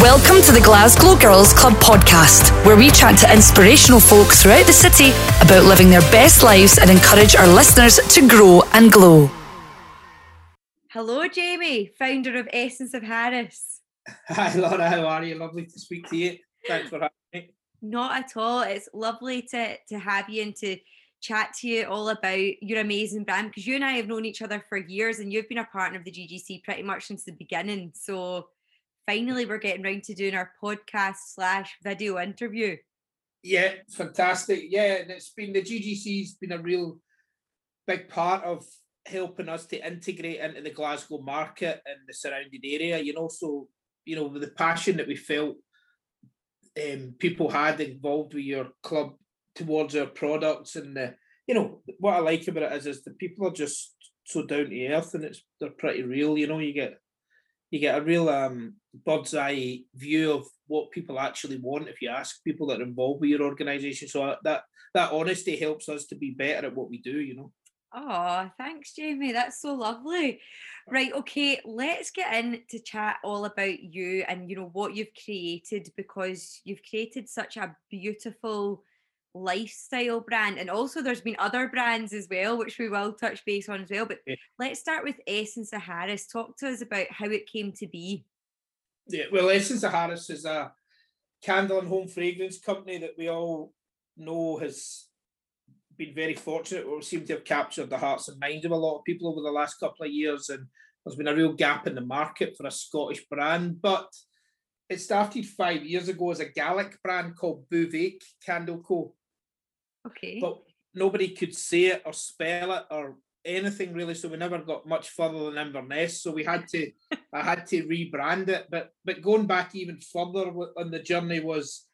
Welcome to the Glasgow Girls Club podcast, where we chat to inspirational folk throughout the city about living their best lives and encourage our listeners to grow and glow. Hello, Jamie, founder of Essence of Harris. Hi, Laura. How are you? Lovely to speak to you. Thanks for having me. Not at all. It's lovely to to have you and to chat to you all about your amazing brand because you and I have known each other for years and you've been a partner of the GGC pretty much since the beginning. So finally we're getting round to doing our podcast slash video interview. Yeah, fantastic. Yeah, and it's been the GGC's been a real big part of helping us to integrate into the Glasgow market and the surrounding area. You know, so you know, the passion that we felt um, people had involved with your club towards our products and the, you know, what I like about it is, is the people are just so down to earth and it's they're pretty real. You know, you get you get a real um, bird's eye view of what people actually want if you ask people that are involved with your organisation. So uh, that that honesty helps us to be better at what we do. You know. Oh, thanks, Jamie. That's so lovely. Right, okay, let's get in to chat all about you and you know what you've created because you've created such a beautiful lifestyle brand and also there's been other brands as well which we will touch base on as well but yeah. let's start with essence of harris talk to us about how it came to be yeah well essence of harris is a candle and home fragrance company that we all know has been very fortunate or seem to have captured the hearts and minds of a lot of people over the last couple of years and there's been a real gap in the market for a scottish brand but it started five years ago as a Gaelic brand called Buth Bheag Candle Co. Okay. But nobody could say it or spell it or anything really, so we never got much further than Inverness. So we had to, I had to rebrand it. But but going back even further on the journey was,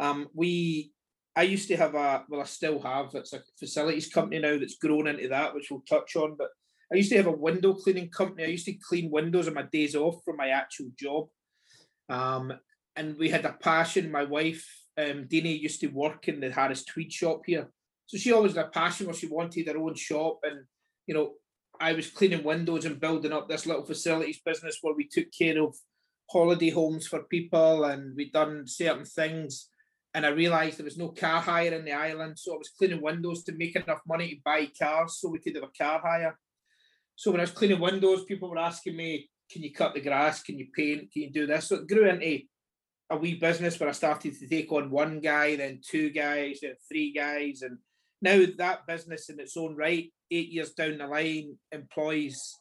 um, we, I used to have a, well, I still have. It's a facilities company now that's grown into that, which we'll touch on. But I used to have a window cleaning company. I used to clean windows on my days off from my actual job. Um, and we had a passion. My wife um, Dini used to work in the Harris Tweed shop here. So she always had a passion where she wanted her own shop. And, you know, I was cleaning windows and building up this little facilities business where we took care of holiday homes for people and we'd done certain things. And I realised there was no car hire in the island. So I was cleaning windows to make enough money to buy cars so we could have a car hire. So when I was cleaning windows, people were asking me, can you cut the grass? Can you paint? Can you do this? So it grew into a wee business where I started to take on one guy, then two guys, then three guys, and now that business in its own right, eight years down the line, employs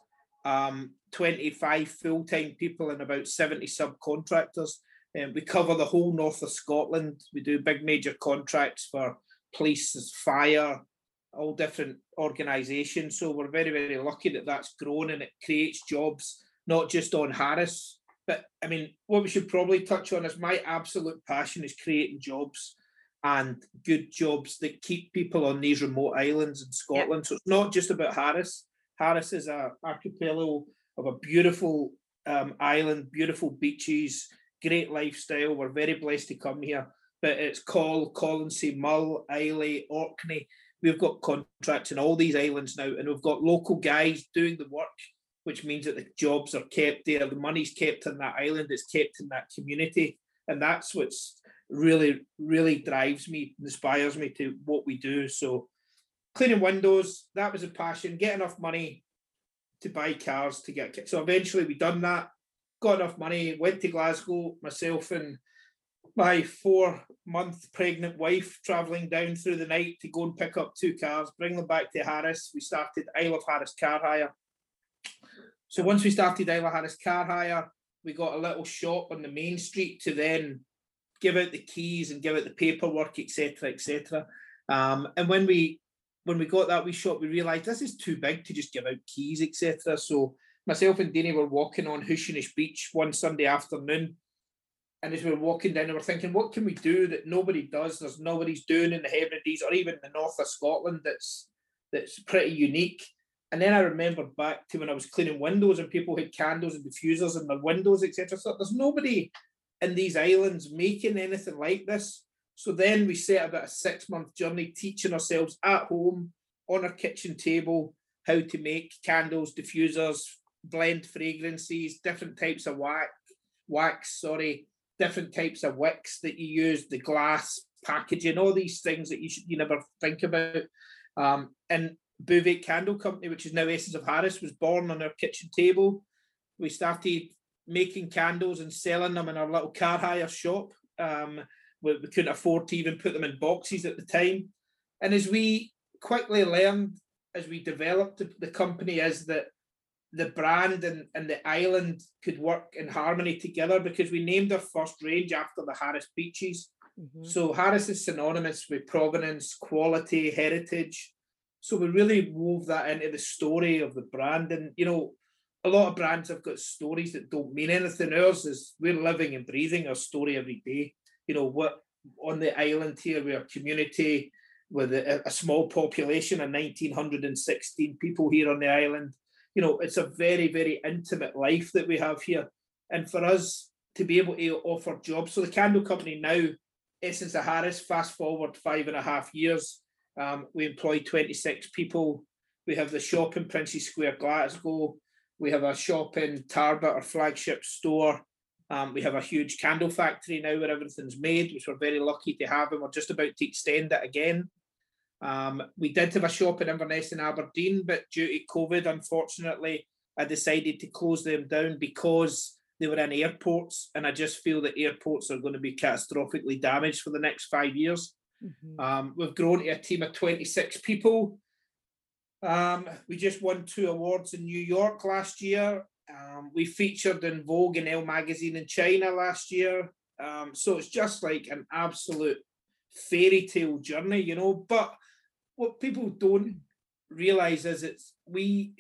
um, 25 full-time people and about 70 subcontractors. And we cover the whole north of Scotland. We do big major contracts for police, fire, all different organisations. So we're very, very lucky that that's grown and it creates jobs, not just on Harris, but I mean, what we should probably touch on is my absolute passion is creating jobs and good jobs that keep people on these remote islands in Scotland. So it's not just about Harris. Harris is a archipelago of a beautiful um, island, beautiful beaches, great lifestyle. We're very blessed to come here. But it's Coll, Colonsay, Mull, Islay, Orkney. We've got contracts in all these islands now, and we've got local guys doing the work which means that the jobs are kept there, the money's kept in that island, it's kept in that community. And that's what's really, really drives me, inspires me to what we do. So cleaning windows, that was a passion, get enough money to buy cars to get so eventually we done that, got enough money, went to Glasgow, myself and my four month pregnant wife travelling down through the night to go and pick up two cars, bring them back to Harris. We started Isle of Harris Car Hire so once we started Isle of Harris car hire, we got a little shop on the main street to then give out the keys and give out the paperwork, etc., etc. Um, and when we when we got that wee shop, we realised this is too big to just give out keys, etc. So myself and Danny were walking on Hushinish Beach one Sunday afternoon. And as we were walking down, we were thinking, what can we do that nobody does? There's nobody's doing in the Hebrides or even the north of Scotland that's that's pretty unique. And then I remembered back to when I was cleaning windows and people had candles and diffusers in their windows, etc. So there's nobody in these islands making anything like this. So then we set about a six month journey teaching ourselves at home on our kitchen table how to make candles, diffusers, blend fragrances, different types of wax, wax, sorry, different types of wicks that you use, the glass packaging, all these things that you should you never think about. Um, and Buth Bheag Candle Company, which is now Essence of Harris, was born on our kitchen table. We started making candles and selling them in our little car hire shop. Um, we, we couldn't afford to even put them in boxes at the time. And as we quickly learned, as we developed the, company, is that the brand and, and the island could work in harmony together because we named our first range after the Harris Beaches. Mm-hmm. So Harris is synonymous with provenance, quality, heritage. So we really wove that into the story of the brand. And you know, a lot of brands have got stories that don't mean anything. Ours is we're living and breathing our story every day. You know, what on the island here, we are a community with a, a small population of 1916 people here on the island. You know, it's a very, very intimate life that we have here. And for us to be able to offer jobs, so the candle company now, Essence of Harris, fast forward five and a half years, um, we employ 26 people. We have the shop in Princes Square, Glasgow. We have a shop in Tarbert, our flagship store. Um, we have a huge candle factory now where everything's made, which we're very lucky to have, and we're just about to extend it again. Um, we did have a shop in Inverness and Aberdeen, but due to COVID, unfortunately, I decided to close them down because they were in airports, and I just feel that airports are going to be catastrophically damaged for the next five years. Mm-hmm. Um, we've grown to a team of 26 people. Um, we just won two awards in New York last year. Um, we featured in Vogue and Elle magazine in China last year. Um, so it's just like an absolute fairy tale journey, you know. But what people don't realize is it's we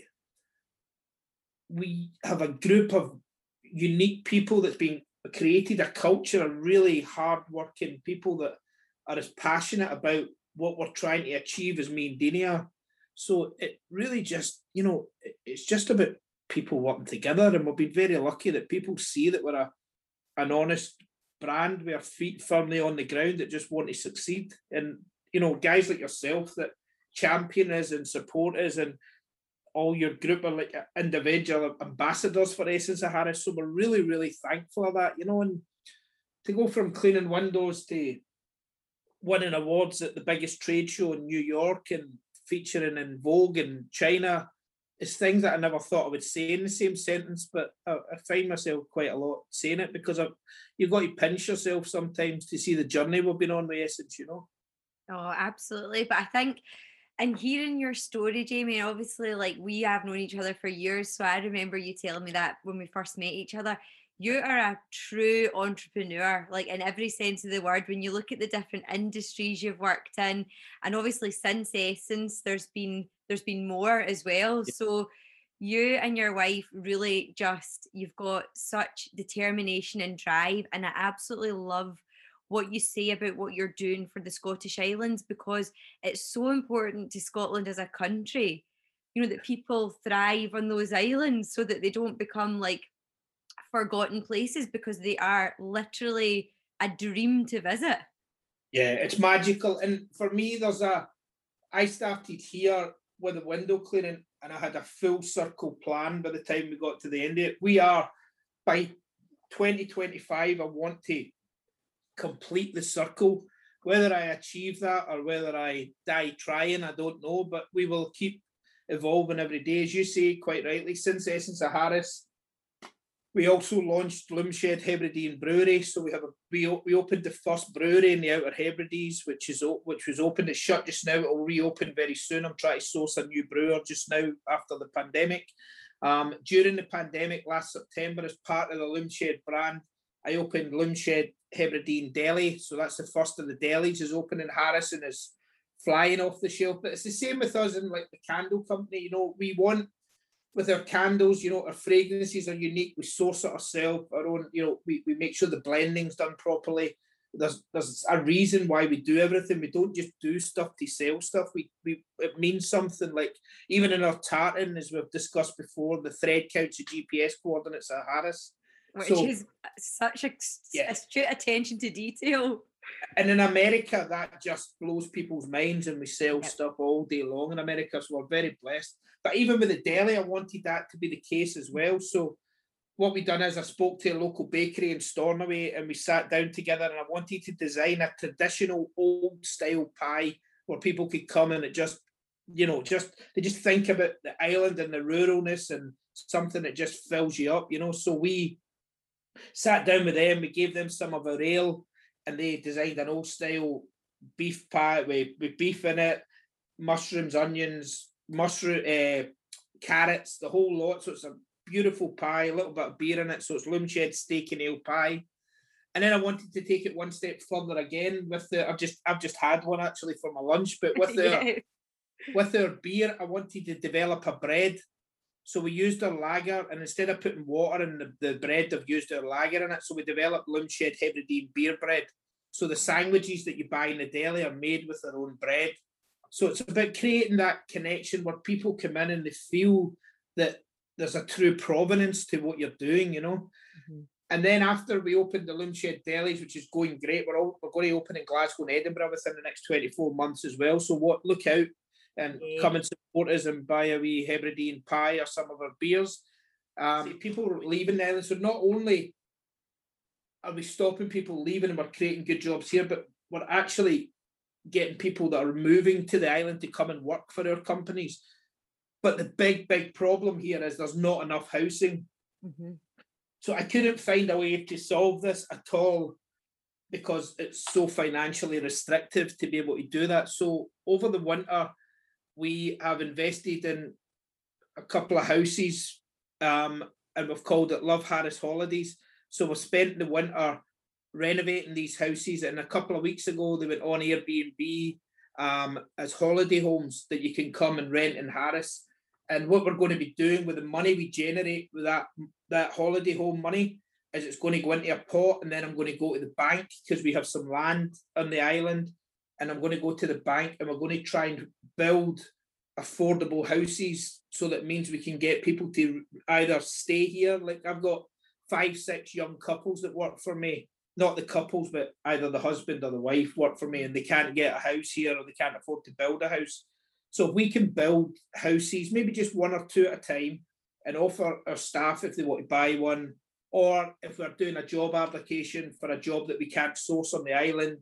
we have a group of unique people that's been created a culture of really hardworking people that are as passionate about what we're trying to achieve as me and Dania. So it really just, you know, it's just about people working together, and we've been very lucky that people see that we're a an honest brand our feet firmly on the ground that just want to succeed. And you know, guys like yourself that champion is and support is and all your group are like individual ambassadors for Essence of Harris. So we're really, really thankful of that, you know, and to go from cleaning windows to winning awards at the biggest trade show in New York and featuring in Vogue in China is things that I never thought I would say in the same sentence, but I, I find myself quite a lot saying it because I've, you've got to pinch yourself sometimes to see the journey we've been on with Essence, you know. Oh, absolutely. But I think and hearing your story, Jamie, obviously, like we have known each other for years. So I remember you telling me that when we first met each other you are a true entrepreneur, like in every sense of the word. When you look at the different industries you've worked in, and obviously since eh, Essence, there's been there's been more as well. Yeah. So you and your wife really just you've got such determination and drive, and I absolutely love what you say about what you're doing for the Scottish Islands because it's so important to Scotland as a country. You know that people thrive on those islands so that they don't become like forgotten places because they are literally a dream to visit. Yeah, it's magical. And for me, there's a, I started here with the window cleaning and I had a full circle plan by the time we got to the end of it. We are, by 2025, I want to complete the circle. Whether I achieve that or whether I die trying, I don't know, but we will keep evolving every day. As you say quite rightly, since Essence of Harris we also launched Loomshed Hebridean Brewery. So we have a we, we opened the first brewery in the Outer Hebrides, which is which was open. It's shut just now. It will reopen very soon. I'm trying to source a new brewer just now after the pandemic. Um, during the pandemic last September, as part of the Loomshed brand, I opened Loomshed Hebridean Deli. So that's the first of the delis is open in Harrison is flying off the shelf. But it's the same with us in like the candle company. You know, we want with our candles, you know, our fragrances are unique. We source it ourselves, our own, you know, we, we make sure the blending's done properly. There's there's a reason why we do everything. We don't just do stuff to sell stuff. We we it means something like even in our tartan, as we've discussed before, the thread counts the GPS coordinates at Harris. Which so, is such a yeah. astute attention to detail. And in America, that just blows people's minds, and we sell yep. stuff all day long in America. So we're very blessed. But even with the deli, I wanted that to be the case as well. So what we done is I spoke to a local bakery in Stornoway and we sat down together and I wanted to design a traditional old style pie where people could come and it just, you know, just they just think about the island and the ruralness and something that just fills you up, you know. So we sat down with them, we gave them some of our ale, and they designed an old style beef pie with, with beef in it, mushrooms, onions, mushroom, uh, carrots, the whole lot. So it's a beautiful pie, a little bit of beer in it. So it's loomshed steak and ale pie. And then I wanted to take it one step further again with the I've just I've just had one actually for my lunch, but with the yeah. with our beer, I wanted to develop a bread. So we used our lager, and instead of putting water in the, the bread, they've used our lager in it. So we developed Loomshed Hebridean beer bread. So the sandwiches that you buy in the deli are made with their own bread. So it's about creating that connection where people come in and they feel that there's a true provenance to what you're doing, you know. Mm-hmm. And then after we opened the Loomshed Delis, which is going great, we're all we're going to open in Glasgow and Edinburgh within the next 24 months as well. So what look out and yeah. come and support us and buy a wee Hebridean pie or some of our beers. Um, people leaving the island. So not only are we stopping people leaving and we're creating good jobs here, but we're actually getting people that are moving to the island to come and work for our companies. But the big, big problem here is there's not enough housing. Mm-hmm. So I couldn't find a way to solve this at all because it's so financially restrictive to be able to do that. So over the winter, we have invested in a couple of houses um, and we've called it Love Harris Holidays. So we've spent the winter renovating these houses and a couple of weeks ago they went on Airbnb um, as holiday homes that you can come and rent in Harris. And what we're going to be doing with the money we generate with that that holiday home money is it's going to go into a pot and then I'm going to go to the bank because we have some land on the island and I'm going to go to the bank and we're going to try and build affordable houses so that means we can get people to either stay here like I've got five six young couples that work for me not the couples but either the husband or the wife work for me and they can't get a house here or they can't afford to build a house so if we can build houses maybe just one or two at a time and offer our staff if they want to buy one or if we're doing a job application for a job that we can't source on the island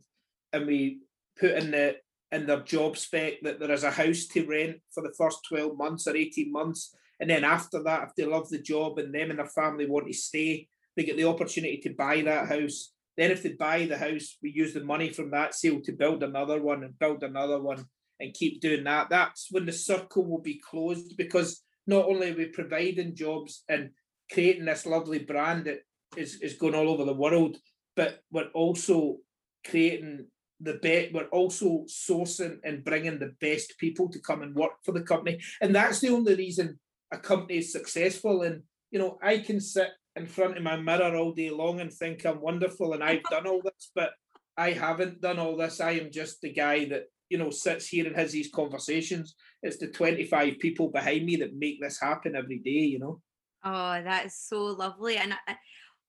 and we put in the in their job spec that there is a house to rent for the first 12 months or 18 months. And then after that, if they love the job and them and their family want to stay, they get the opportunity to buy that house. Then if they buy the house, we use the money from that sale to build another one and build another one and keep doing that. That's when the circle will be closed because not only are we providing jobs and creating this lovely brand that is, is going all over the world, but we're also creating the bet we're also sourcing and bringing the best people to come and work for the company and that's the only reason a company is successful and you know i can sit in front of my mirror all day long and think i'm wonderful and i've done all this but i haven't done all this. I am just the guy that you know sits here and has these conversations. It's the 25 people behind me that make this happen every day you know? Oh that's so lovely. And I,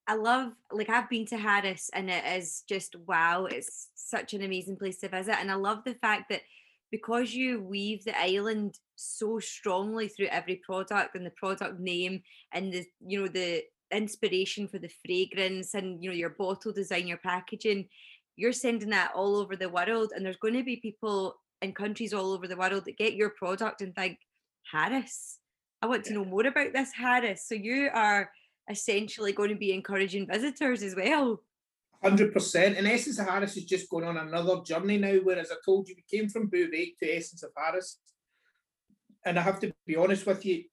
I love like I've been to Harris and it is just wow it's such an amazing place to visit. And I love the fact that because you weave the island so strongly through every product and the product name and the you know the inspiration for the fragrance and you know your bottle design your packaging you're sending that all over the world and there's going to be people in countries all over the world that get your product and think Harris I want to know more about this Harris so you are essentially going to be encouraging visitors as well. Hundred percent. And Essence of Harris is just going on another journey now. Whereas I told you, we came from Buth Bheag to Essence of Harris, and I have to be honest with you,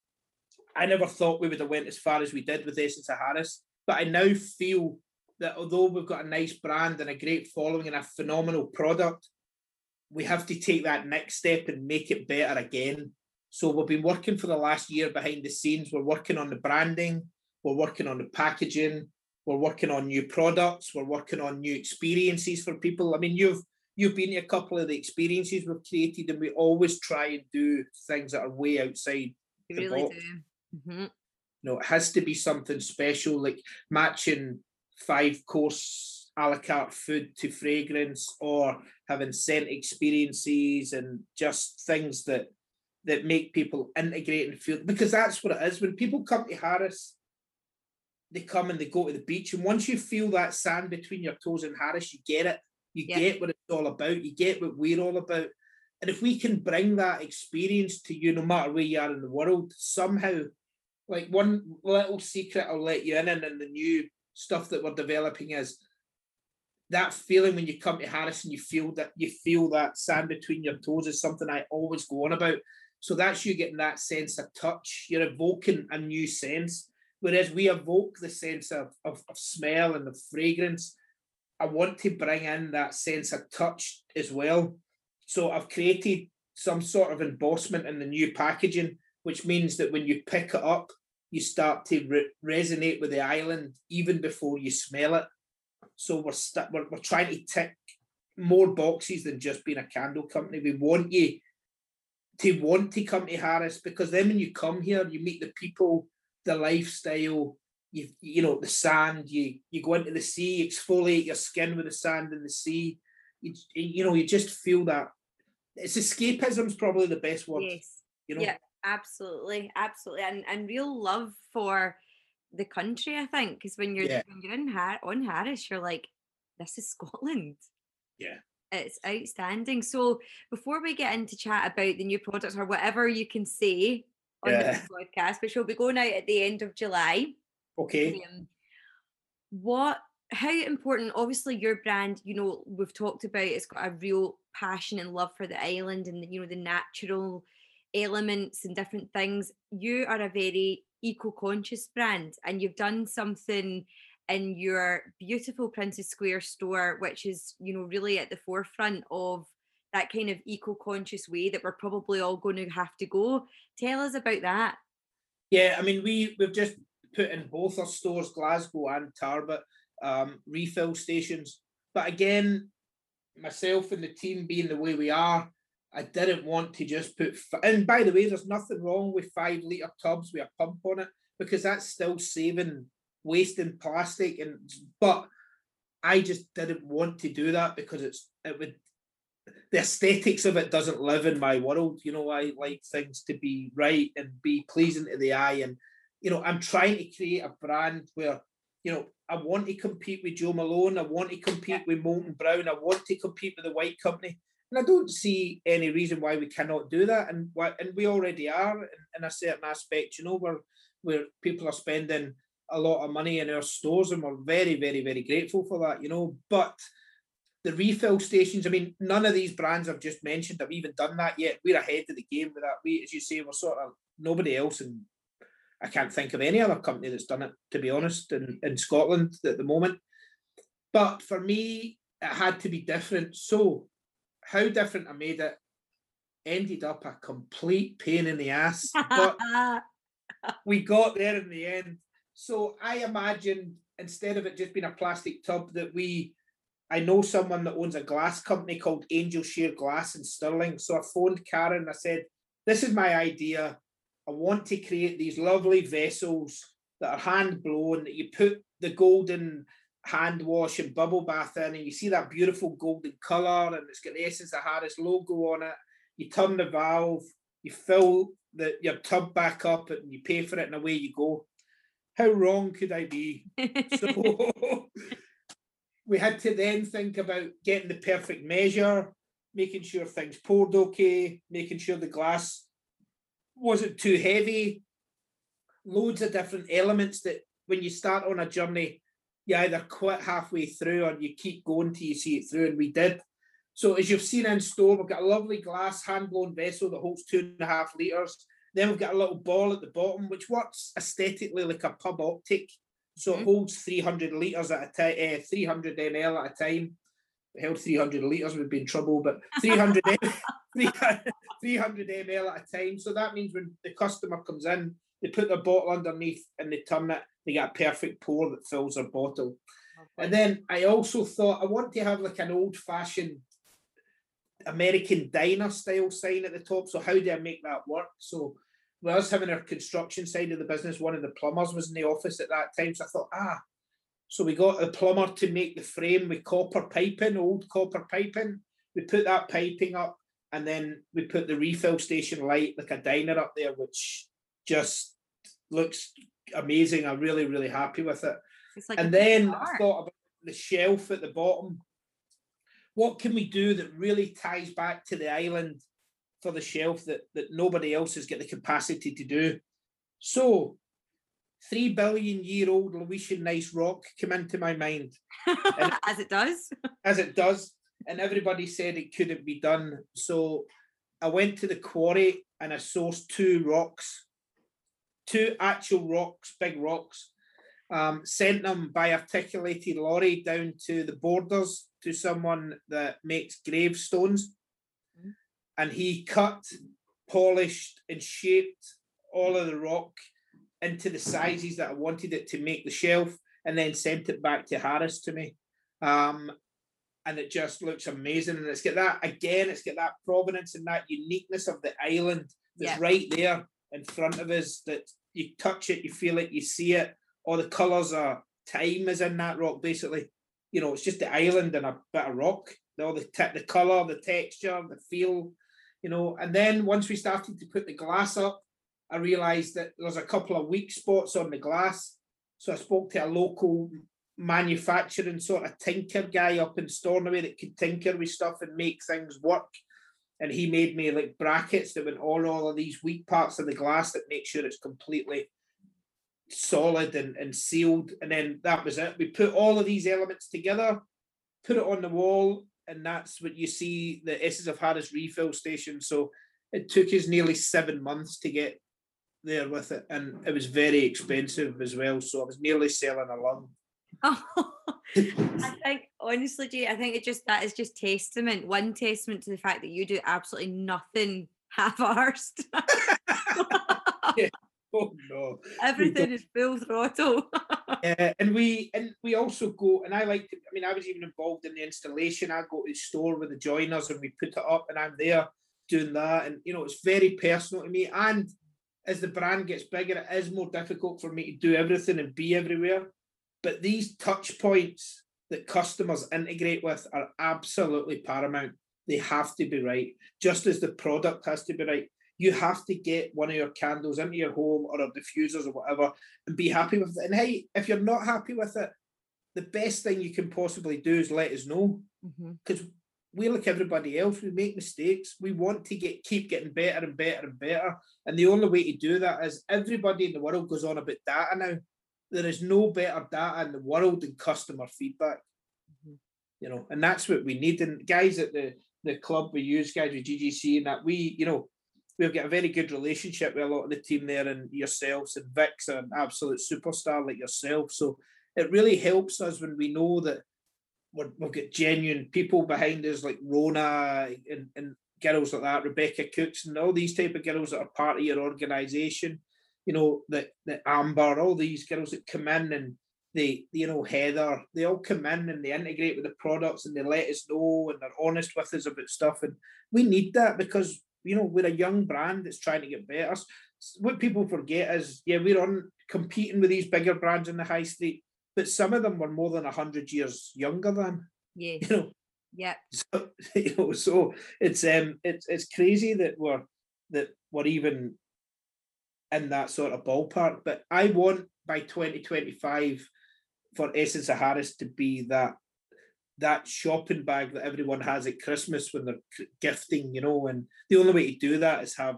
I never thought we would have went as far as we did with Essence of Harris. But I now feel that although we've got a nice brand and a great following and a phenomenal product, we have to take that next step and make it better again. So we've been working for the last year behind the scenes. We're working on the branding, we're working on the packaging. We're working on new products. We're working on new experiences for people. I mean, you've you've been to a couple of the experiences we've created, and we always try and do things that are way outside you the really box. Do. Mm-hmm. You know, it has to be something special, like matching five course a la carte food to fragrance, or having scent experiences and just things that that make people integrate and feel because that's what it is when people come to Harris they come and they go to the beach. And once you feel that sand between your toes in Harris, you get it. You Yeah. get what it's all about. You get what we're all about. And if we can bring that experience to you, no matter where you are in the world, somehow, like one little secret I'll let you in and in the new stuff that we're developing is that feeling when you come to Harris and you feel that you feel that sand between your toes is something I always go on about. So that's you getting that sense of touch. You're evoking a new sense. Whereas we evoke the sense of, of, of smell and the fragrance. I want to bring in that sense of touch as well. So I've created some sort of embossment in the new packaging, which means that when you pick it up, you start to re- resonate with the island even before you smell it. So we're, st- we're we're trying to tick more boxes than just being a candle company. We want you to want to come to Harris because then when you come here, you meet the people, the lifestyle, you you know the sand. You you go into the sea, you exfoliate your skin with the sand in the sea. You you know you just feel that. It's escapism's probably the best word. Yes. You know. Yeah, absolutely, absolutely, and and real love for the country. I think because when you're Yeah. when you're in Har- on Harris, you're like, this is Scotland. Yeah. It's outstanding. So before we get into chat about the new products or whatever you can say on Yeah. the podcast, which will be going out at the end of July, Okay. um, what how important obviously your brand you know we've talked about it's got a real passion and love for the island and you know the natural elements and different things you are a very eco-conscious brand and you've done something in your beautiful Princes Square store which is you know really at the forefront of that kind of eco-conscious way that we're probably all going to have to go tell us about that Yeah, I mean we we've just put in both our stores, Glasgow and Tarbert, um, refill stations. But again, myself and the team being the way we are, I didn't want to just put. And by the way, there's nothing wrong with five liter tubs with a pump on it because that's still saving wasting plastic. And but I just didn't want to do that because it's it would the aesthetics of it doesn't live in my world. You know, I like things to be right and be pleasing to the eye. And, you know, I'm trying to create a brand where, you know, I want to compete with Jo Malone. I want to compete with Molton Brown. I want to compete with the White Company. And I don't see any reason why we cannot do that. And why, and we already are in, in a certain aspect, you know, where where people are spending a lot of money in our stores, and we're very, very, very grateful for that, you know. But the refill stations, I mean, none of these brands I've just mentioned have even done that yet. We're ahead of the game with that. We, as you say, we're sort of nobody else, and I can't think of any other company that's done it, to be honest, in, in Scotland at the moment. But for me, it had to be different. So, how different I made it ended up a complete pain in the ass. But we got there in the end. So I imagined instead of it just being a plastic tub that we I know someone that owns a glass company called Angel Share Glass in Stirling. So I phoned Karen. I said, This is my idea. I want to create these lovely vessels that are hand blown, that you put the golden hand wash and bubble bath in, and you see that beautiful golden colour, and it's got the Essence of Harris logo on it. You turn the valve, you fill the your tub back up, and you pay for it, and away you go. How wrong could I be? So we had to then think about getting the perfect measure, making sure things poured okay, making sure the glass wasn't too heavy. Loads of different elements that when you start on a journey, you either quit halfway through or you keep going till you see it through, and we did. So as you've seen in store, we've got a lovely glass hand blown vessel that holds two and a half litres. Then we've got a little ball at the bottom, which works aesthetically like a pub optic. So Mhm. it holds 300 litres at a time, uh, 300 ml at a time. It held 300 litres, we'd be in trouble, but 300, m- 300 ml at a time. So that means when the customer comes in, they put their bottle underneath and they turn it, they get a perfect pour that fills their bottle. And then I also thought I want to have like an old fashioned American diner style sign at the top. So how do I make that work? So with us having our construction side of the business, one of the plumbers was in the office at that time. So I thought, ah, so we got a plumber to make the frame with copper piping, old copper piping. We put that piping up and then we put the refill station light like a diner up there, which just looks amazing. I'm really, really happy with it. Like and then I thought about the shelf at the bottom. What can we do that really ties back to the island for the shelf that, that nobody else has got the capacity to do? So, three billion year old Lewisian gneiss rock came into my mind. as it does. As it does. And everybody said it couldn't be done. So I went to the quarry and I sourced two rocks, two actual rocks, big rocks. Um, sent them by articulated lorry down to the borders to someone that makes gravestones. Mm-hmm. And he cut, polished, and shaped all of the rock into the sizes that I wanted it to make the shelf, and then sent it back to Harris to me. Um, and it just looks amazing. And it's got that again, it's got that provenance and that uniqueness of the island that's yeah. right there in front of us. That you touch it, you feel it, you see it. All the colours are time is in that rock, basically. You know, it's just the island and a bit of rock. All the the colour, the texture, the feel, you know. And then once we started to put the glass up, I realised that there's a couple of weak spots on the glass. So I spoke to a local manufacturing sort of tinker guy up in Stornoway that could tinker with stuff and make things work. And he made me like brackets that went on all of these weak parts of the glass that make sure it's completely solid and, and sealed. And then that was it. We put all of these elements together, put it on the wall, and that's what you see the Essence of Harris refill station. So it took us nearly seven months to get there with it, and it was very expensive as well. So I was nearly selling a lung. Oh, I think honestly, Jay, I think it just that is just testament, one testament to the fact that you do absolutely nothing half-arsed. yeah. Oh no! Everything is full throttle. yeah, and we and we also go, and I like. To, I mean, I was even involved in the installation. I go to the store with the joiners, and we put it up, and I'm there doing that, and you know, it's very personal to me. And as the brand gets bigger, it is more difficult for me to do everything and be everywhere. But these touch points that customers integrate with are absolutely paramount. They have to be right, just as the product has to be right. You have to get one of your candles into your home or a diffusers or whatever and be happy with it. And hey, if you're not happy with it, the best thing you can possibly do is let us know. Because mm-hmm. we like everybody else, we make mistakes. We want to get keep getting better and better and better. And the only way to do that is everybody in the world goes on about data now there is no better data in the world than customer feedback. Mm-hmm. You know, and that's what we need. And guys at the the club we use, guys with GGC, and that we, you know, we've got a very good relationship with a lot of the team there, and yourselves and Vic's an absolute superstar like yourself. So it really helps us when we know that we have got genuine people behind us, like Rona and, and girls like that, Rebecca Cooks, and all these type of girls that are part of your organisation you know, the, that Amber, all these girls that come in and they, you know, Heather, they all come in and they integrate with the products and they let us know and they're honest with us about stuff. And we need that because, you know, we're a young brand that's trying to get better. What people forget is, yeah, we're on competing with these bigger brands in the high street, but some of them were more than 100 years younger than. Yeah. You know, yeah. So, you know, so it's um it's it's crazy that we're that we're even in that sort of ballpark. But I want by 2025 for Essence of Harris to be that that shopping bag that everyone has at Christmas when they're gifting, you know, and the only way to do that is have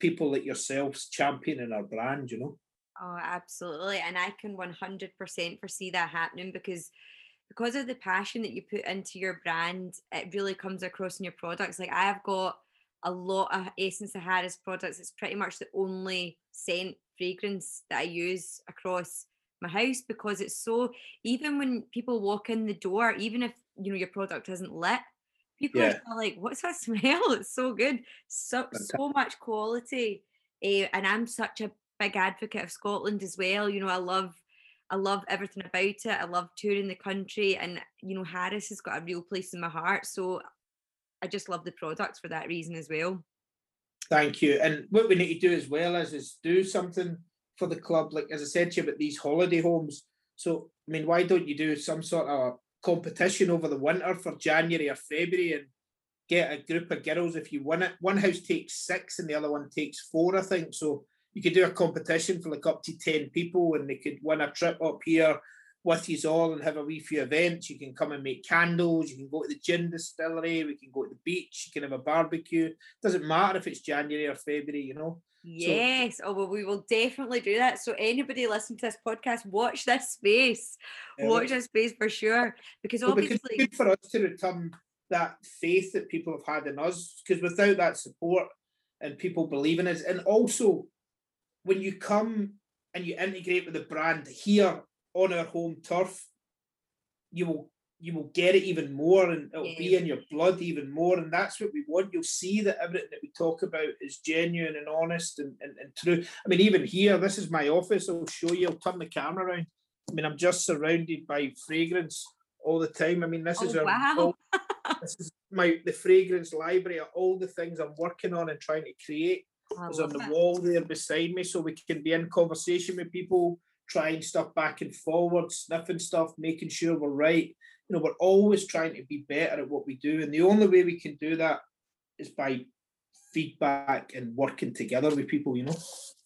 people like yourselves championing our brand, you know. Oh, absolutely. And I can 100% foresee that happening because because of the passion that you put into your brand, it really comes across in your products. Like I have got a lot of Essence of Harris products. It's pretty much the only scent fragrance that I use across my house because it's so even when people walk in the door, even if you know your product isn't lit, people yeah. are like, "What's that smell? It's so good, so so much quality." Uh, and I'm such a big advocate of Scotland as well. You know, I love I love everything about it. I love touring the country, and you know, Harris has got a real place in my heart. So I just love the products for that reason as well. Thank you. And what we need to do as well is is do something for the club, like as I said to you about these holiday homes. So I mean, why don't you do some sort of competition over the winter for January or February and get a group of girls if you win it? One house takes six and the other one takes four, I think. So you could do a competition for like up to 10 people and they could win a trip up here with you all and have a wee few events. You can come and make candles, you can go to the gin distillery, we can go to the beach, you can have a barbecue. Doesn't matter if it's January or February, you know. Yes. So, oh well, we will definitely do that. So anybody listening to this podcast, watch this space. Watch this space for sure. Because obviously because good for us to return that faith that people have had in us. Because without that support and people believing us, and also when you come and you integrate with the brand here on our home turf, you will you will get it even more and it'll yeah. be in your blood even more. And that's what we want. You'll see that everything that we talk about is genuine and honest and, and, and true. I mean, even here, this is my office. I'll show you, I'll turn the camera around. I mean, I'm just surrounded by fragrance all the time. I mean, this oh, is our wow. this is my the fragrance library of all the things I'm working on and trying to create. is on the that. wall there beside me, so we can be in conversation with people, trying stuff back and forward, sniffing stuff, making sure we're right you know, we're always trying to be better at what we do. And the only way we can do that is by feedback and working together with people, you know.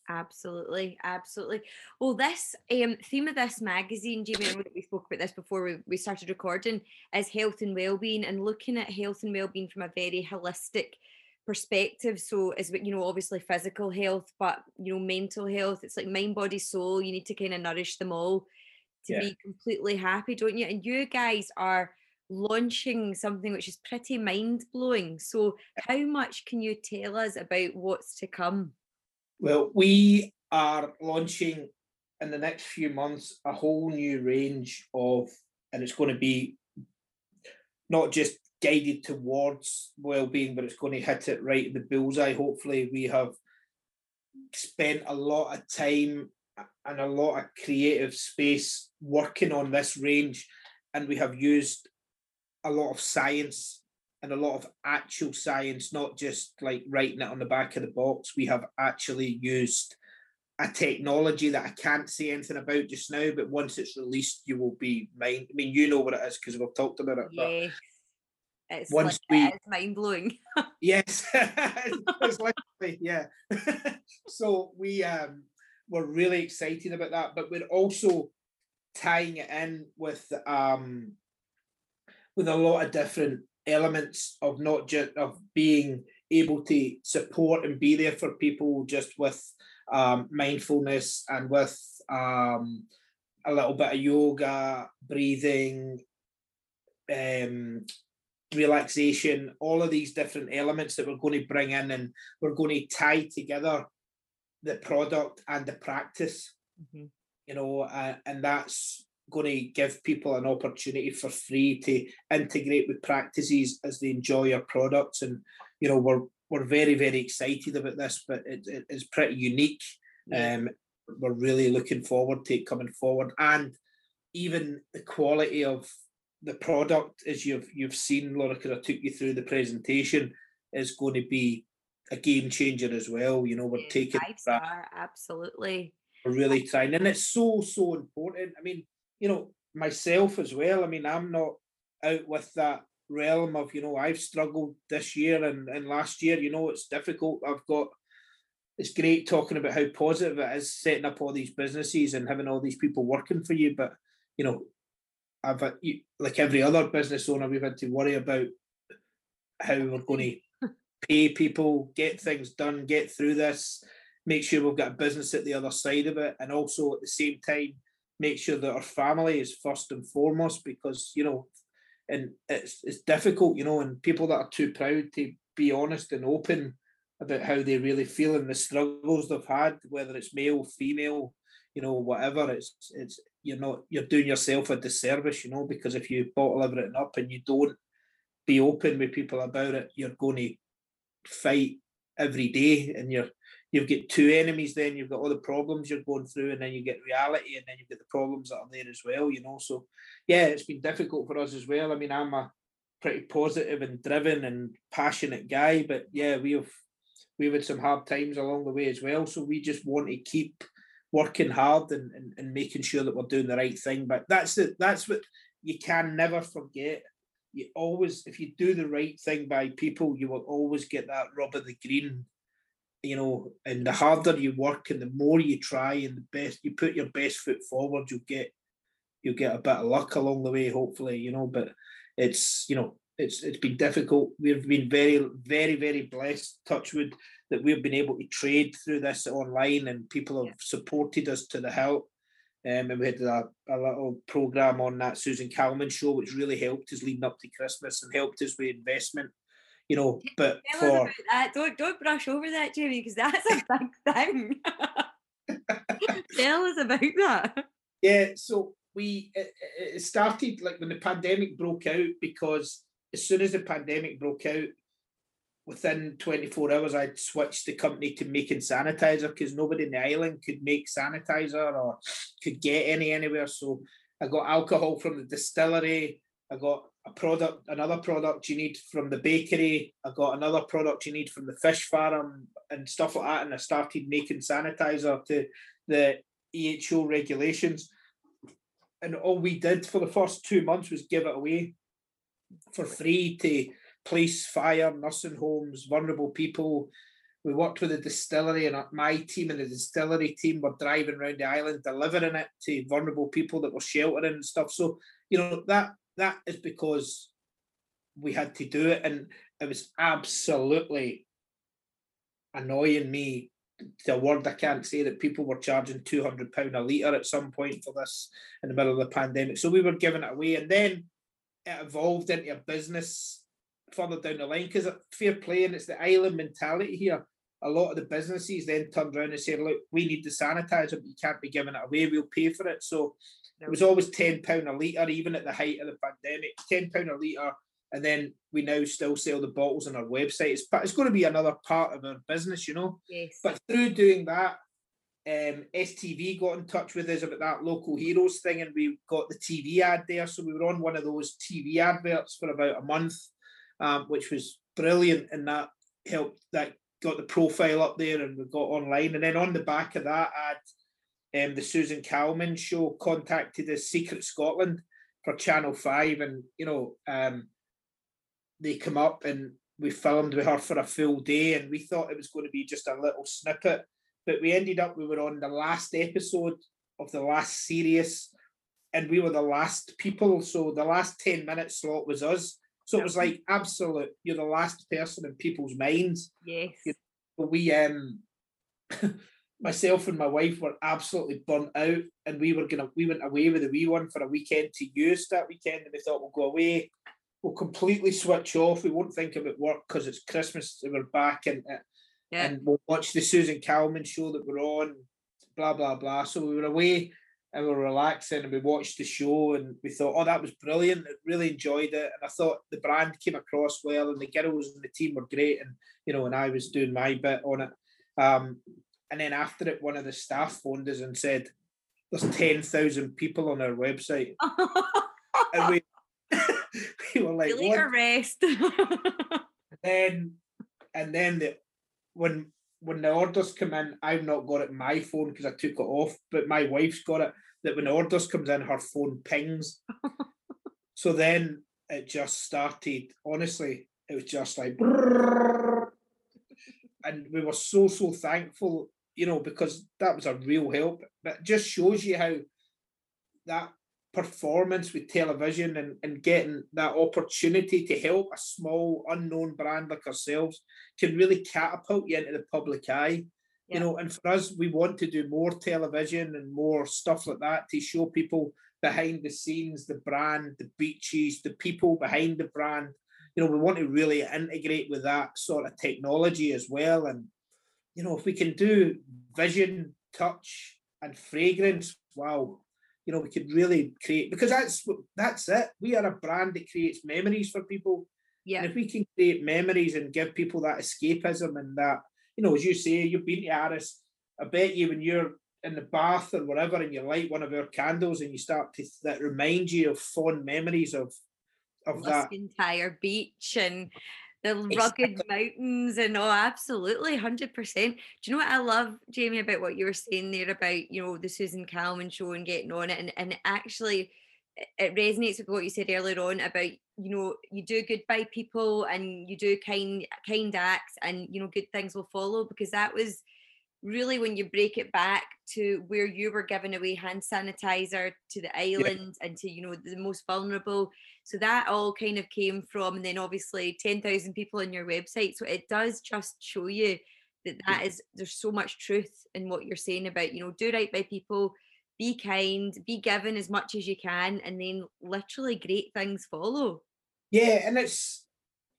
Absolutely, absolutely. Well, this um, theme of this magazine, Jamie, we spoke about this before we, we started recording, is health and well-being, and looking at health and well-being from a very holistic perspective. So, as you know, obviously physical health, but you know, mental health. It's like mind, body, soul. You need to kind of nourish them all to yeah. be completely happy, don't you? And you guys are launching something which is pretty mind blowing. So, how much can you tell us about what's to come? Well, we are launching in the next few months a whole new range of, and it's going to be not just guided towards well-being, but it's going to hit it right in the bullseye. Hopefully, we have spent a lot of time and a lot of creative space working on this range, and we have used a lot of science and a lot of actual science, not just like writing it on the back of the box. We have actually used a technology that I can't say anything about just now, but once it's released, you will be mind. I mean, you know what it is because we've talked about it. Yeah. It's once like, we, it's mind blowing. yes, it's yeah. so we um we're really excited about that, but we're also tying it in with um with a lot of different elements of not just of being able to support and be there for people just with um, mindfulness and with um, a little bit of yoga, breathing, um, relaxation, all of these different elements that we're going to bring in and we're going to tie together the product and the practice. Mm-hmm. You know, uh, and that's going to give people an opportunity for free to integrate with practices as they enjoy our products. And you know, we're we're very very excited about this, but it, it is pretty unique. Yeah. Um, we're really looking forward to it coming forward, and even the quality of the product, as you've you've seen, Laura, because I took you through the presentation, is going to be a game changer as well. You know, we're yeah, taking star, absolutely. We're really trying, and it's so so important. I mean, you know, myself as well. I mean, I'm not out with that realm of you know I've struggled this year and, and last year. You know, it's difficult. I've got. It's great talking about how positive it is setting up all these businesses and having all these people working for you, but you know, I've uh, like every other business owner, we've had to worry about how we're going to pay people, get things done, get through this, make sure we've got a business at the other side of it, and also at the same time make sure that our family is first and foremost because you know, and it's it's difficult, you know, and people that are too proud to be honest and open about how they really feel and the struggles they've had, whether it's male, female, you know, whatever. It's it's you're not you're doing yourself a disservice, you know, because if you bottle everything up and you don't be open with people about it, you're going to fight every day and you're you've got two enemies then you've got all the problems you're going through and then you get reality and then you've got the problems that are there as well you know so yeah it's been difficult for us as well i mean i'm a pretty positive and driven and passionate guy but yeah we've we've had some hard times along the way as well so we just want to keep working hard and, and, and making sure that we're doing the right thing but that's the that's what you can never forget you always, if you do the right thing by people, you will always get that rub of the green you know, and the harder you work and the more you try and the best you put your best foot forward, you'll get you'll get a bit of luck along the way, hopefully, you know. But it's you know, it's it's been difficult. We've been very, very, very blessed, touchwood, that we've been able to trade through this online and people have supported us to the help. Um, and we had a, a little program on that Susan Calman show, which really helped us leading up to Christmas and helped us with investment you know, but Tell for that. Don't don't brush over that, Jamie, because that's a big thing. Tell us about that. Yeah, so we it, it started like when the pandemic broke out because as soon as the pandemic broke out, within 24 hours, I'd switched the company to making sanitizer because nobody in the island could make sanitizer or could get any anywhere. So I got alcohol from the distillery. I got a product, another product you need from the bakery. I got another product you need from the fish farm and stuff like that. And I started making sanitizer to the EHO regulations. And all we did for the first two months was give it away for free to police, fire, nursing homes, vulnerable people. We worked with the distillery, and my team and the distillery team were driving around the island delivering it to vulnerable people that were sheltering and stuff. So, you know, that that is because we had to do it, and it was absolutely annoying me. The word I can't say that people were charging two hundred pound a liter at some point for this in the middle of the pandemic. So we were giving it away, and then it evolved into a business further down the line because fair play and it's the island mentality here. A lot of the businesses then turned around and said, "Look, we need the sanitizer, but you can't be giving it away. We'll pay for it." So it was always ten pound a liter, even at the height of the pandemic. Ten pound a liter, and then we now still sell the bottles on our website. It's but it's going to be another part of our business, you know. Yes. But through doing that, um, STV got in touch with us about that local heroes thing, and we got the TV ad there. So we were on one of those TV adverts for about a month, um, which was brilliant, and that helped. That got the profile up there, and we got online. And then on the back of that ad, um, the Susan Calman show contacted us, Secret Scotland, for Channel 5. And, you know, um, they come up and we filmed with her for a full day. And we thought it was going to be just a little snippet. But we ended up, we were on the last episode of the last series. And we were the last people. So the last 10 minute slot was us. So it was like absolute, you're the last person in people's minds. Yes. You know, we um myself and my wife were absolutely burnt out and we were gonna we went away with the wee one for a weekend to use that weekend and we thought we'll go away we'll completely switch off we won't think about work because it's christmas and we're back and uh, yeah. and we'll watch the susan calman show that we're on blah blah blah so we were away and we were relaxing and we watched the show and we thought oh that was brilliant I really enjoyed it and i thought the brand came across well and the girls and the team were great and you know and i was doing my bit on it um, and then after it, one of the staff phoned us and said, "There's ten thousand people on our website," and we we were like, "What?" Arrest. then, and then the when when the orders come in, I've not got it my phone because I took it off, but my wife's got it. That when the orders comes in, her phone pings. so then it just started. Honestly, it was just like. and we were so so thankful you know, because that was a real help. But it just shows you how that performance with television and, and getting that opportunity to help a small unknown brand like ourselves can really catapult you into the public eye. Yeah. You know, and for us, we want to do more television and more stuff like that to show people behind the scenes, the brand, the beaches, the people behind the brand. You know, we want to really integrate with that sort of technology as well. And you know, if we can do vision, touch, and fragrance, wow, you know, we could really create because that's that's it. We are a brand that creates memories for people. Yeah. And if we can create memories and give people that escapism and that, you know, as you say, you've been to Harris. I bet you when you're in the bath or whatever and you light one of our candles and you start to that remind you of fond memories of of that entire beach and the rugged mountains and oh absolutely 100% do you know what i love jamie about what you were saying there about you know the susan calman show and getting on it and, and actually it resonates with what you said earlier on about you know you do good by people and you do kind kind acts and you know good things will follow because that was really when you break it back to where you were giving away hand sanitizer to the island yeah. and to you know the most vulnerable so that all kind of came from and then obviously 10,000 people on your website so it does just show you that that yeah. is there's so much truth in what you're saying about you know do right by people be kind be given as much as you can and then literally great things follow yeah and it's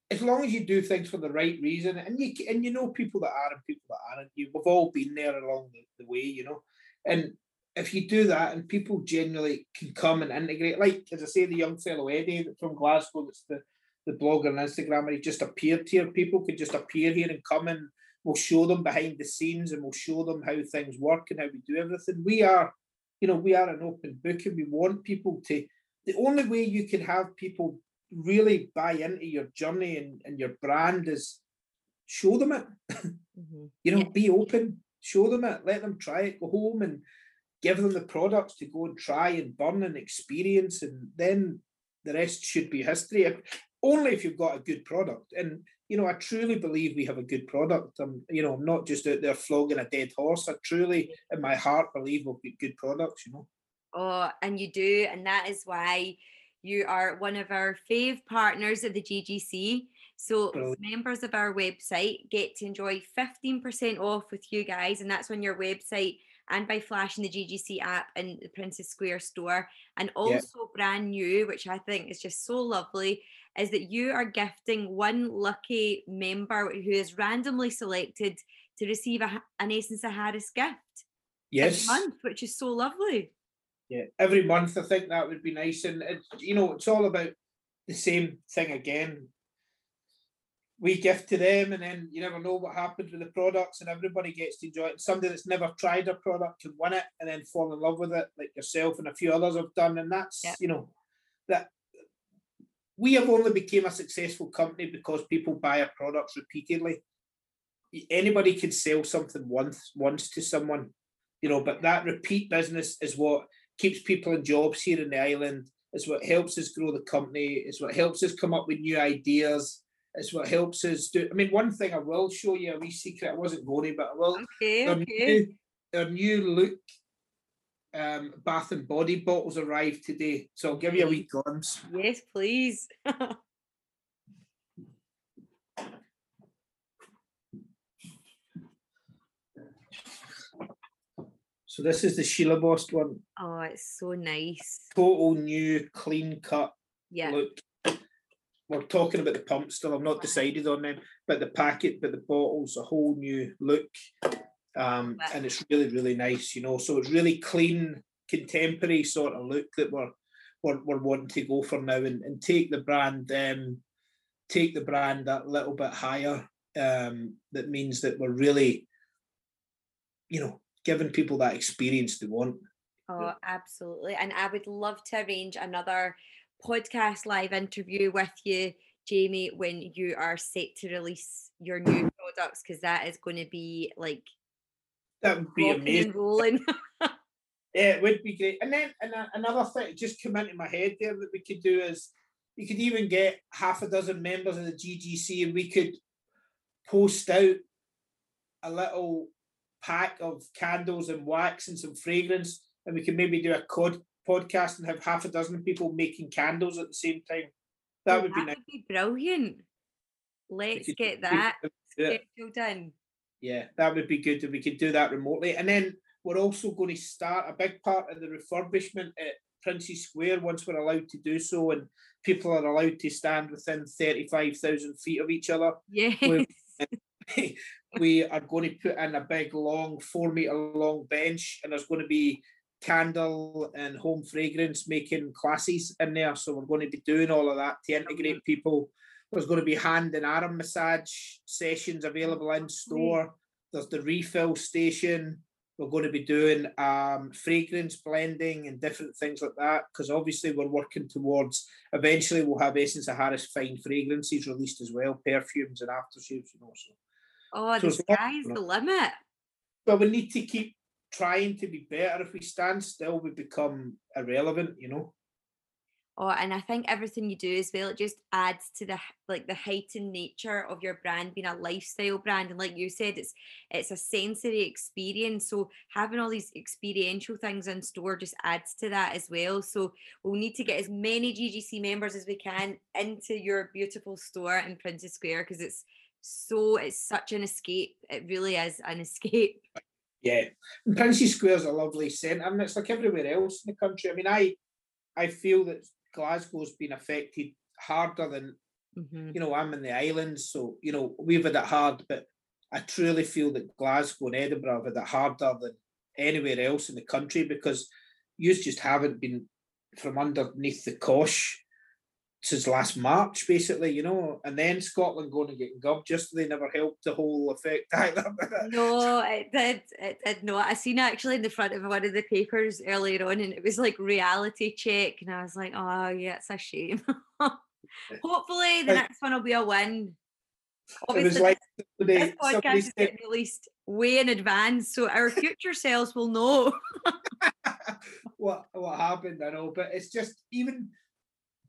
as long as you do things for the right reason, and you and you know people that are and people that aren't, you we've all been there along the, the way, you know. And if you do that, and people generally can come and integrate, like as I say, the young fellow Eddie from Glasgow, that's the the blogger and Instagram, he just appeared here. People could just appear here and come and we'll show them behind the scenes and we'll show them how things work and how we do everything. We are, you know, we are an open book and we want people to. The only way you can have people really buy into your journey and, and your brand is show them it. Mm-hmm. you know, yeah. be open, show them it, let them try it, go home and give them the products to go and try and burn and experience, and then the rest should be history. Only if you've got a good product. And you know, I truly believe we have a good product. I'm, you know, I'm not just out there flogging a dead horse. I truly, in my heart, believe we've got good products. You know. Oh, and you do, and that is why you are one of our fave partners of the GGC. So Brilliant. members of our website get to enjoy 15% off with you guys, and that's on your website and by flashing the GGC app in the Princes Square store. And also yep. brand new, which I think is just so lovely, is that you are gifting one lucky member who is randomly selected to receive a, an Essence of Harris gift. Yes. month, which is so lovely yeah, every month I think that would be nice, and it, you know it's all about the same thing again. We gift to them, and then you never know what happens with the products, and everybody gets to enjoy it. Somebody that's never tried a product can win it, and then fall in love with it, like yourself and a few others have done, and that's yep. you know that we have only became a successful company because people buy our products repeatedly. Anybody can sell something once once to someone, you know, but that repeat business is what keeps people in jobs here in the island. It's what helps us grow the company. It's what helps us come up with new ideas. It's what helps us do. I mean, one thing I will show you a wee secret. I wasn't going to, but I will. Okay, our okay. New, our new look um, bath and body bottles arrived today, so I'll give you a wee glimpse. Yes, please. So this is the Seilebost one. Oh, it's so nice. Total new, clean cut yeah. look. We're talking about the pump still. I'm not decided on them, but the packet, but the bottles, a whole new look. Um, and it's really, really nice, you know. So it's really clean, contemporary sort of look that we're we're, we're wanting to go for now and, and take the brand um take the brand that little bit higher. Um, that means that we're really, you know, giving people that experience they want. Oh, absolutely. And I would love to arrange another podcast live interview with you, Jamie, when you are set to release your new products, because that is going to be like that would be amazing. rolling. yeah, it would be great. And then and another thing just come into my head there that we could do is you could even get half a dozen members of the GGC and we could post out a little pack of candles and wax and some fragrance, and we can maybe do a cod podcast and have half a dozen people making candles at the same time. That would be nice. Would be brilliant. Let's get that scheduled in. Yeah, that would be good if we could do that remotely. And then we're also going to start a big part of the refurbishment at Princes Square once we're allowed to do so, and people are allowed to stand within thirty-five thousand feet of each other. Yes. we are going to put in a big, long, four meter long bench, and there's going to be candle and home fragrance making classes in there. So we're going to be doing all of that to integrate people. There's going to be hand and arm massage sessions available in store. There's the refill station. We're going to be doing um, fragrance blending and different things like that because obviously we're working towards eventually we'll have Essence of Harris fine fragrances released as well, perfumes and aftershaves, you know. Oh, so the sky's the limit. But we need to keep trying to be better. If we stand still, we become irrelevant, you know. Oh, and I think everything you do as well, it just adds to the like the heightened nature of your brand being a lifestyle brand. And like you said, it's it's a sensory experience. So having all these experiential things in store just adds to that as well. So we'll need to get as many GGC members as we can into your beautiful store in Princes Square because it's so it's such an escape. It really is an escape. Yeah, and Princes Square's a lovely centre, and it's like everywhere else in the country. I mean, I I feel that Glasgow's been affected harder than Mhm. you know. I'm in the islands, so you know we've had it hard, but I truly feel that Glasgow and Edinburgh have had it harder than anywhere else in the country because you just haven't been from underneath the cosh since last March, basically, you know. And then Scotland going and getting gubbed yesterday never helped the whole effect either. No, it did. It did not. I seen it actually in the front of one of the papers earlier on, and it was like reality check, and I was like, oh yeah, it's a shame. Hopefully, the Like- next one will be a win. it was Obviously, like this somebody, podcast is getting released way in advance, so our future selves will know. what what happened, I know, but it's just even,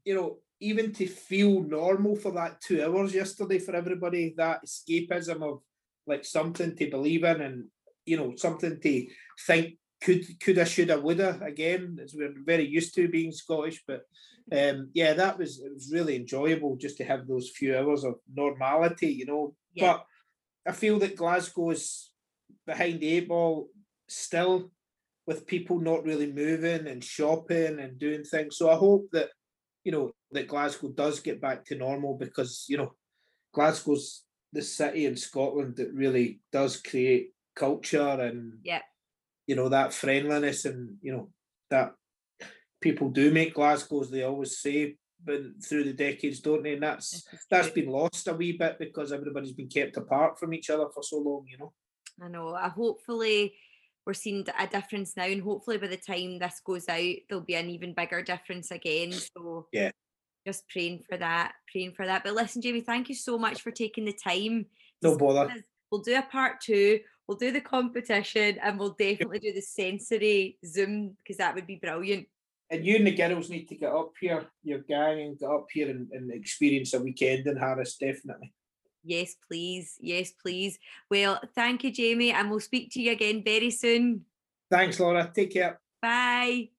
you know, even to feel normal for that two hours yesterday for everybody, that escapism of like something to believe in and you know something to think could coulda shoulda woulda again as we're very used to being Scottish, but um yeah, that was it was really enjoyable just to have those few hours of normality, you know. Yeah. But I feel that Glasgow is behind the eight ball still with people not really moving and shopping and doing things. So I hope that you know that Glasgow does get back to normal because you know Glasgow's the city in Scotland that really does create culture and Yep. you know that friendliness and you know that people do make Glasgow as they always say but through the decades don't they and that's that's been lost a wee bit because everybody's been kept apart from each other for so long you know I know. I hopefully we're seeing a difference now, and hopefully by the time this goes out, there'll be an even bigger difference again. So Yeah. just praying for that, praying for that. But listen, Jamie, thank you so much for taking the time. no bother. We'll do a part two. We'll do the competition, and we'll definitely do the sensory Zoom because that would be brilliant. and you and the girls need to get up here, your gang, and get up here and, and experience a weekend in Harris, definitely. Yes, please. Yes, please. Well, thank you, Jamie, and we'll speak to you again very soon. Thanks, Laura. Take care. Bye.